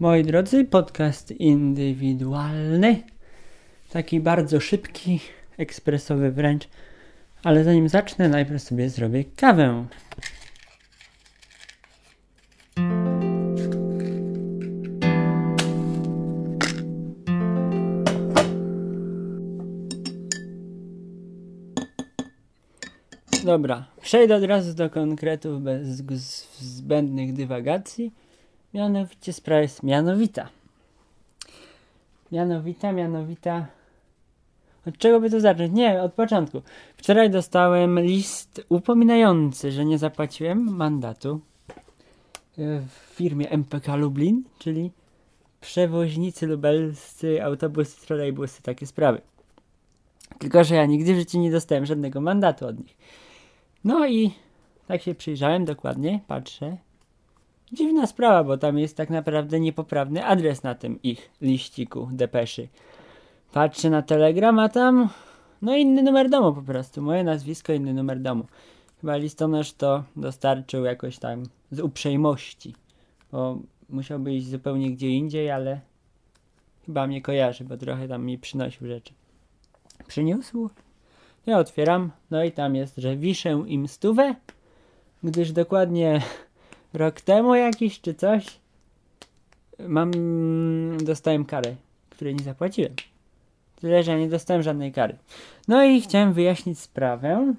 Moi drodzy, podcast indywidualny, taki bardzo szybki, ekspresowy wręcz, ale zanim zacznę, najpierw sobie zrobię kawę. Dobra, przejdę od razu do konkretów bez zbędnych dywagacji. Mianowicie sprawa jest mianowita. Mianowita, mianowita. Od czego by to zacząć? Nie, od początku. Wczoraj dostałem list upominający, że nie zapłaciłem mandatu e, w firmie MPK Lublin, czyli przewoźnicy lubelscy, autobusy, trolejbusy, takie sprawy. Tylko, że ja nigdy w życiu nie dostałem żadnego mandatu od nich. No i tak się przyjrzałem dokładnie, patrzę. Dziwna sprawa, bo tam jest tak naprawdę niepoprawny adres na tym ich liściku depeszy. Patrzę na telegram, a tam no inny numer domu po prostu. Moje nazwisko, inny numer domu. Chyba listonosz to dostarczył jakoś tam z uprzejmości, bo musiałby iść zupełnie gdzie indziej, ale chyba mnie kojarzy, bo trochę tam mi przynosił rzeczy. Przyniósł? Ja otwieram, no i tam jest, że wiszę im stówę, gdyż dokładnie rok temu jakiś czy coś mam, dostałem karę, której nie zapłaciłem. Tyle, że nie dostałem żadnej kary. No i chciałem wyjaśnić sprawę,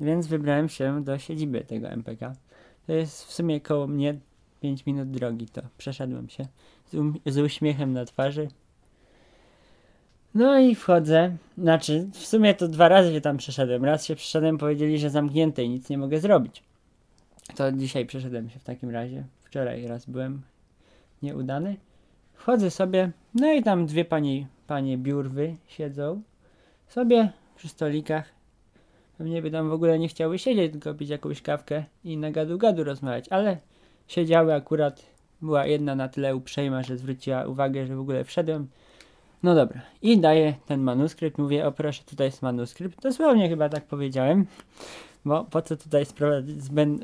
więc wybrałem się do siedziby tego MPK. To jest w sumie koło mnie 5 minut drogi, to przeszedłem się z, um z uśmiechem na twarzy. No i wchodzę, znaczy w sumie to dwa razy się tam przeszedłem. Raz się przeszedłem, powiedzieli, że zamknięte i nic nie mogę zrobić. To dzisiaj przeszedłem się w takim razie. Wczoraj raz byłem nieudany. Wchodzę sobie, no i tam dwie pani, panie biurwy siedzą sobie przy stolikach. Pewnie by tam w ogóle nie chciały siedzieć, tylko pić jakąś kawkę i na gadu-gadu rozmawiać, ale siedziały akurat. Była jedna na tyle uprzejma, że zwróciła uwagę, że w ogóle wszedłem. No dobra, i daję ten manuskrypt. Mówię, o proszę, tutaj jest manuskrypt. Dosłownie chyba tak powiedziałem. Bo po co tutaj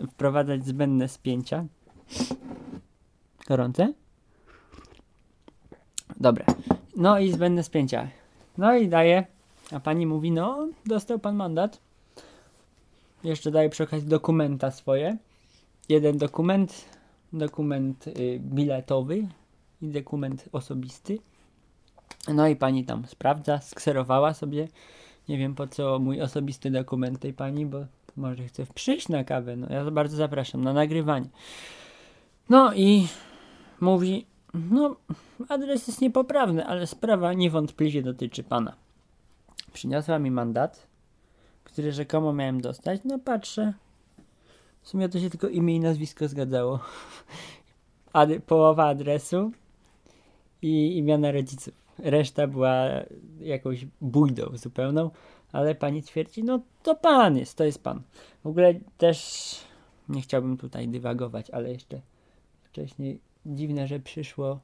wprowadzać zbędne spięcia? Gorące? Dobre. No i zbędne spięcia. No i daje. A pani mówi, no, dostał pan mandat. Jeszcze daje przy okazji dokumenta swoje. Jeden dokument, dokument y, biletowy i dokument osobisty. No i pani tam sprawdza, skserowała sobie. Nie wiem po co mój osobisty dokument tej pani, bo może chce przyjść na kawę. No ja bardzo zapraszam na nagrywanie. No i mówi, no adres jest niepoprawny, ale sprawa niewątpliwie dotyczy pana. Przyniosła mi mandat, który rzekomo miałem dostać. No patrzę. W sumie to się tylko imię i nazwisko zgadzało. Ad połowa adresu i imiona rodziców. Reszta była jakąś bójdą zupełną ale pani twierdzi, no to pan jest, to jest pan. W ogóle też nie chciałbym tutaj dywagować, ale jeszcze wcześniej dziwne, że przyszło,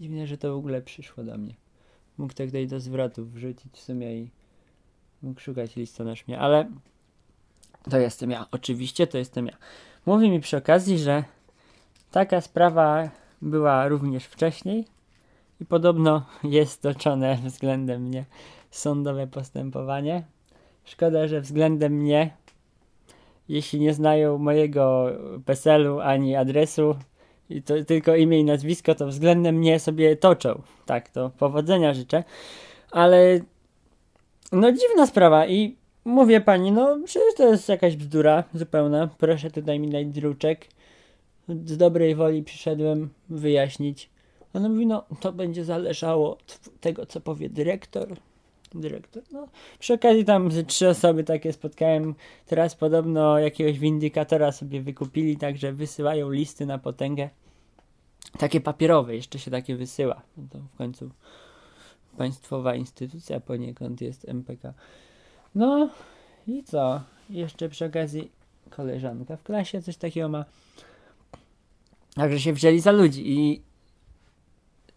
dziwne, że to w ogóle przyszło do mnie. Mógł to tutaj do zwrotów wrzucić w sumie i mógł szukać listonosz mnie, ale to jestem ja, oczywiście to jestem ja. Mówi mi przy okazji, że taka sprawa była również wcześniej i podobno jest toczone względem mnie sądowe postępowanie. Szkoda, że względem mnie, jeśli nie znają mojego PESEL-u ani adresu, i to tylko imię i nazwisko, to względem mnie sobie toczą. Tak, to powodzenia życzę. Ale no dziwna sprawa i mówię pani, no przecież to jest jakaś bzdura zupełna. Proszę tutaj mi dać druczek. Z dobrej woli przyszedłem wyjaśnić. Ona mówi, no to będzie zależało od tego, co powie dyrektor dyrektor. No, przy okazji tam trzy osoby takie spotkałem. Teraz podobno jakiegoś windykatora sobie wykupili, także wysyłają listy na potęgę. Takie papierowe, jeszcze się takie wysyła. No to w końcu państwowa instytucja poniekąd jest MPK. No i co? Jeszcze przy okazji koleżanka w klasie coś takiego ma. Także się wzięli za ludzi i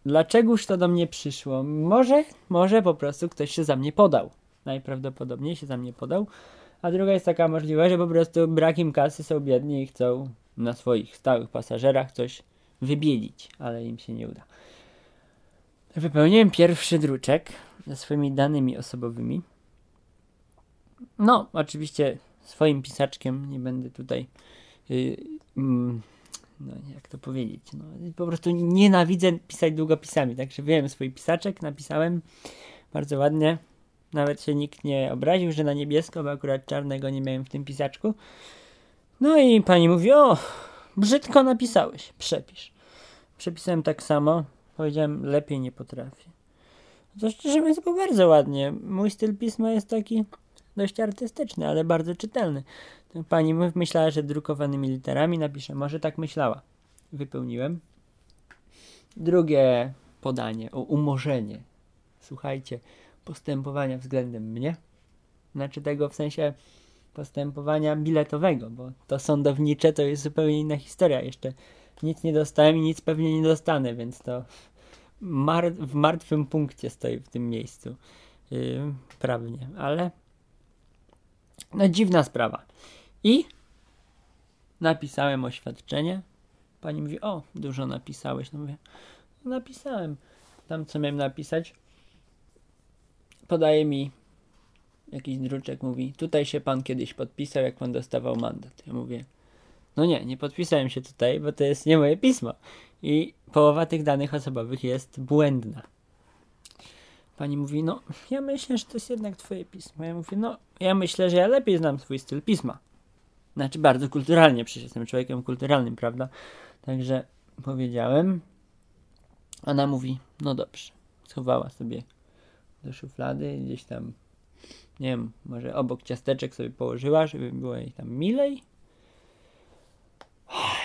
Dlaczegoż to do mnie przyszło? Może, może po prostu ktoś się za mnie podał. Najprawdopodobniej się za mnie podał. A druga jest taka możliwość, że po prostu brakiem kasy są biedni i chcą na swoich stałych pasażerach coś wybielić, ale im się nie uda. Wypełniłem pierwszy druczek ze swoimi danymi osobowymi. No, oczywiście swoim pisaczkiem nie będę tutaj. Yy, no, jak to powiedzieć? No, po prostu nienawidzę pisać długopisami, także wziąłem swój pisaczek, napisałem bardzo ładnie. Nawet się nikt nie obraził, że na niebiesko, bo akurat czarnego nie miałem w tym pisaczku. No i pani mówi: O, brzydko napisałeś, przepisz. Przepisałem tak samo, powiedziałem: Lepiej nie potrafię. To szczerze mówiąc, było bardzo ładnie. Mój styl pisma jest taki dość artystyczny, ale bardzo czytelny. Pani myślała, że drukowanymi literami napiszę. Może tak myślała. Wypełniłem. Drugie podanie o umorzenie. Słuchajcie, postępowania względem mnie. Znaczy tego w sensie postępowania biletowego, bo to sądownicze to jest zupełnie inna historia. Jeszcze nic nie dostałem i nic pewnie nie dostanę, więc to mar w martwym punkcie stoi w tym miejscu. Yy, prawnie, ale no dziwna sprawa. I napisałem oświadczenie. Pani mówi, o, dużo napisałeś. No mówię, napisałem. Tam co miałem napisać. Podaje mi jakiś druczek, mówi, tutaj się pan kiedyś podpisał, jak pan dostawał mandat. Ja mówię, no nie, nie podpisałem się tutaj, bo to jest nie moje pismo. I połowa tych danych osobowych jest błędna. Pani mówi, no ja myślę, że to jest jednak twoje pismo. Ja mówię, no ja myślę, że ja lepiej znam swój styl pisma. Znaczy bardzo kulturalnie, przecież jestem człowiekiem kulturalnym, prawda? Także powiedziałem. Ona mówi, no dobrze. Schowała sobie do szuflady, gdzieś tam, nie wiem, może obok ciasteczek sobie położyła, żeby było jej tam milej.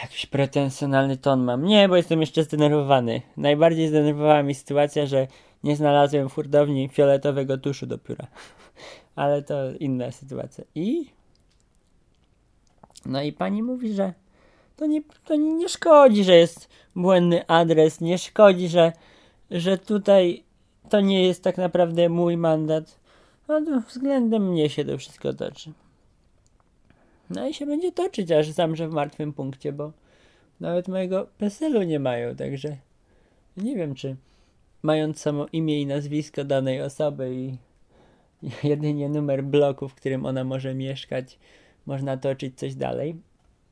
Jakiś pretensjonalny ton mam. Nie, bo jestem jeszcze zdenerwowany. Najbardziej zdenerwowała mi sytuacja, że nie znalazłem w hurtowni fioletowego tuszu do pióra. Ale to inna sytuacja. I no i pani mówi, że to nie, to nie szkodzi, że jest błędny adres, nie szkodzi, że, że tutaj to nie jest tak naprawdę mój mandat. No, względem mnie się to wszystko toczy. No i się będzie toczyć, aż zamrze w martwym punkcie, bo nawet mojego PESEL-u nie mają, także nie wiem, czy mając samo imię i nazwisko danej osoby i jedynie numer bloku, w którym ona może mieszkać, można toczyć coś dalej.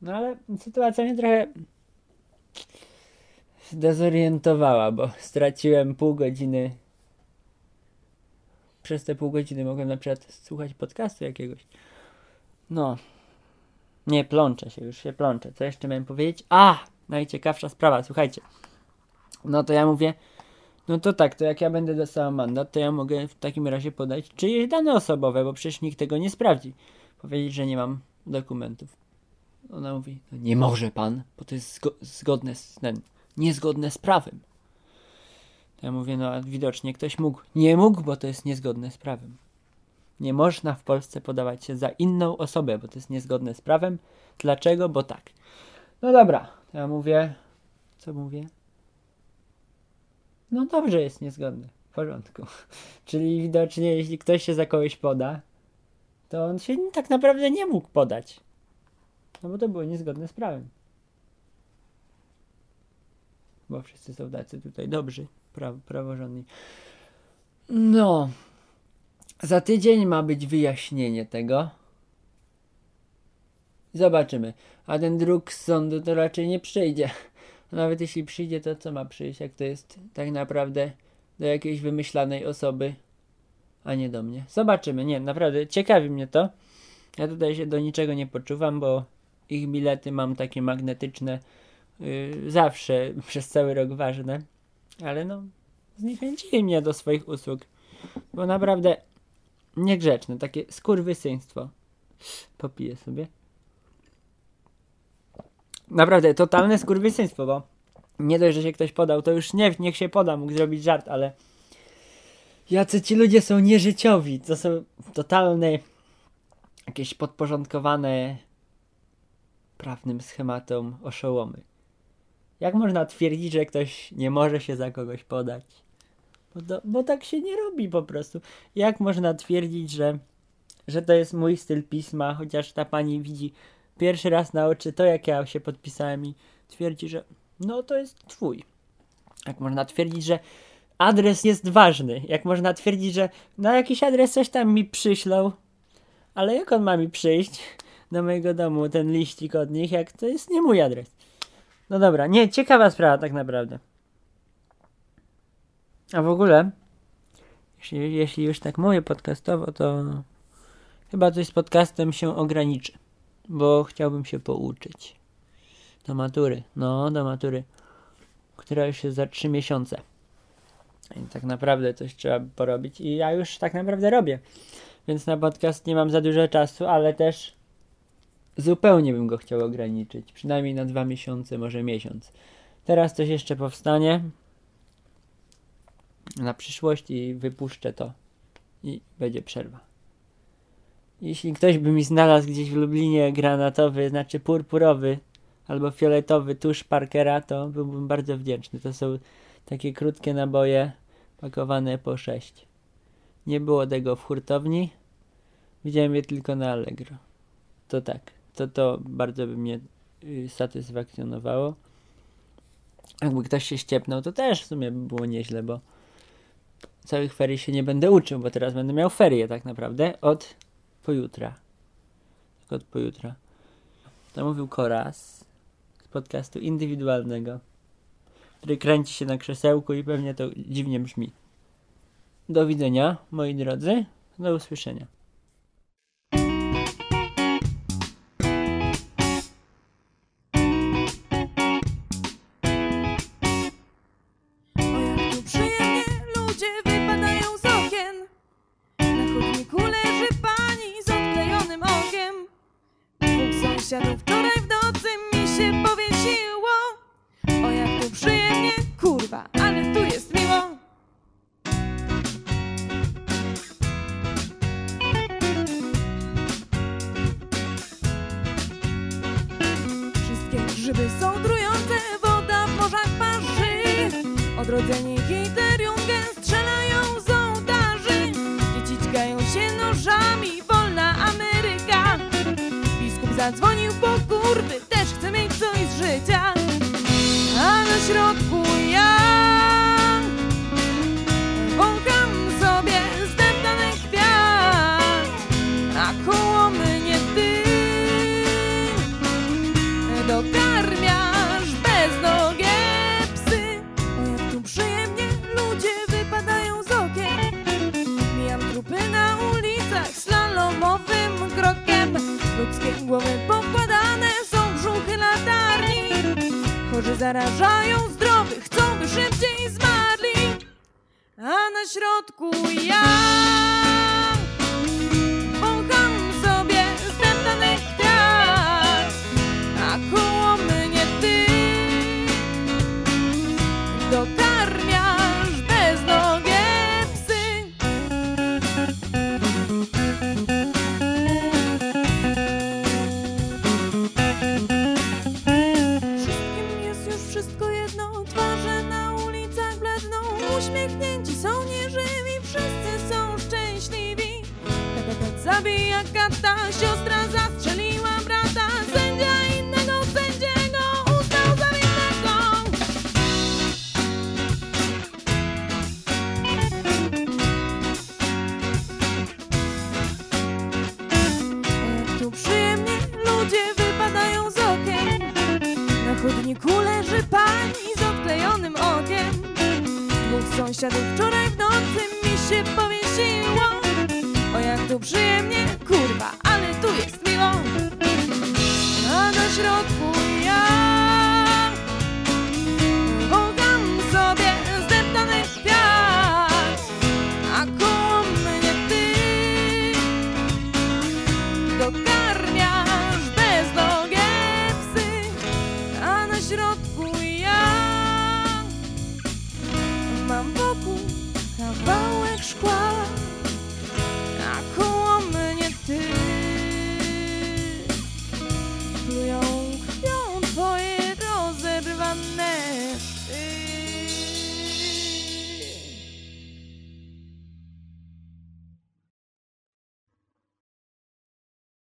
No ale sytuacja mnie trochę zdezorientowała, bo straciłem pół godziny. Przez te pół godziny mogłem na przykład słuchać podcastu jakiegoś. No. Nie, plączę się, już się plączę. Co jeszcze miałem powiedzieć? A! Najciekawsza sprawa, słuchajcie. No to ja mówię, no to tak, to jak ja będę dostał mandat, to ja mogę w takim razie podać czyjeś dane osobowe, bo przecież nikt tego nie sprawdzi powiedzieć, że nie mam dokumentów. Ona mówi, no nie może pan, bo to jest zgo zgodne z ten, niezgodne z prawem. To ja mówię, no a widocznie ktoś mógł. Nie mógł, bo to jest niezgodne z prawem. Nie można w Polsce podawać się za inną osobę, bo to jest niezgodne z prawem. Dlaczego? Bo tak. No dobra, to ja mówię, co mówię? No dobrze, jest niezgodne. W porządku. Czyli widocznie, jeśli ktoś się za kogoś poda, to on się tak naprawdę nie mógł podać. No bo to było niezgodne z prawem. Bo wszyscy są tacy tutaj dobrzy, pra praworządni. No. Za tydzień ma być wyjaśnienie tego. Zobaczymy. A ten druk z sądu to raczej nie przyjdzie. Nawet jeśli przyjdzie, to co ma przyjść, jak to jest tak naprawdę do jakiejś wymyślanej osoby a nie do mnie. Zobaczymy, nie, naprawdę ciekawi mnie to. Ja tutaj się do niczego nie poczuwam, bo ich bilety mam takie magnetyczne yy, zawsze, przez cały rok ważne. Ale no, zniechęcili mnie do swoich usług. Bo naprawdę niegrzeczne, takie skurwysyństwo. Popiję sobie. Naprawdę, totalne skurwysyństwo, bo nie dość, że się ktoś podał, to już nie, niech się poda, mógł zrobić żart, ale jacy ci ludzie są nieżyciowi. To są totalne jakieś podporządkowane prawnym schematom oszołomy. Jak można twierdzić, że ktoś nie może się za kogoś podać? Bo, to, bo tak się nie robi po prostu. Jak można twierdzić, że, że to jest mój styl pisma, chociaż ta pani widzi pierwszy raz na oczy to, jak ja się podpisałem i twierdzi, że no to jest twój. Jak można twierdzić, że adres jest ważny, jak można twierdzić, że na jakiś adres coś tam mi przyślą, ale jak on ma mi przyjść do mojego domu, ten liścik od nich, jak to jest nie mój adres. No dobra, nie, ciekawa sprawa tak naprawdę. A w ogóle, jeśli, jeśli już tak mówię podcastowo, to chyba coś z podcastem się ograniczy, bo chciałbym się pouczyć. Do matury, no, do matury, która już jest za 3 miesiące. I tak naprawdę coś trzeba porobić i ja już tak naprawdę robię. Więc na podcast nie mam za dużo czasu, ale też zupełnie bym go chciał ograniczyć. Przynajmniej na dwa miesiące, może miesiąc. Teraz coś jeszcze powstanie na przyszłość i wypuszczę to. I będzie przerwa. Jeśli ktoś by mi znalazł gdzieś w Lublinie granatowy, znaczy purpurowy albo fioletowy tusz Parkera, to byłbym bardzo wdzięczny. To są takie krótkie naboje pakowane po 6. Nie było tego w hurtowni. Widziałem je tylko na Allegro. To tak, to to bardzo by mnie y, satysfakcjonowało. Jakby ktoś się ściepnął, to też w sumie by było nieźle, bo całych ferii się nie będę uczył, bo teraz będę miał ferie tak naprawdę od pojutra. Tak od pojutra. To mówił Koraz z podcastu indywidualnego, który kręci się na krzesełku i pewnie to dziwnie brzmi. Do widzenia, moi drodzy. Do usłyszenia. Wczoraj w nocy mi się powiesiło. O jak tu przyjemnie, kurwa, ale tu jest miło. Wszystkie grzyby są trujące, woda w morzach parzy. Odrodzeni Hitlerjungen zadzwonił po kurwy, też chce mieć coś z życia. A na środku środku. Ja Wącham sobie zdeptany kwiat A koło mnie ty Dokarmiasz beznogie psy. Wszystkim jest już wszystko jedno Twarze Uśmiechnięci są nieżywi Wszyscy są szczęśliwi. Tata tat zabija kata Siostra zastrzeliła brata Sędzia innego sędziego Uznał za winnego jak tu przyjemnie ludzie wypadają z okien. Na chodniku leży pani z odklejonym okiem sąsiadów. Wczoraj w nocy mi się powiesiło. O jak tu przyjemnie, kurwa, ale tu jest miło. A na środku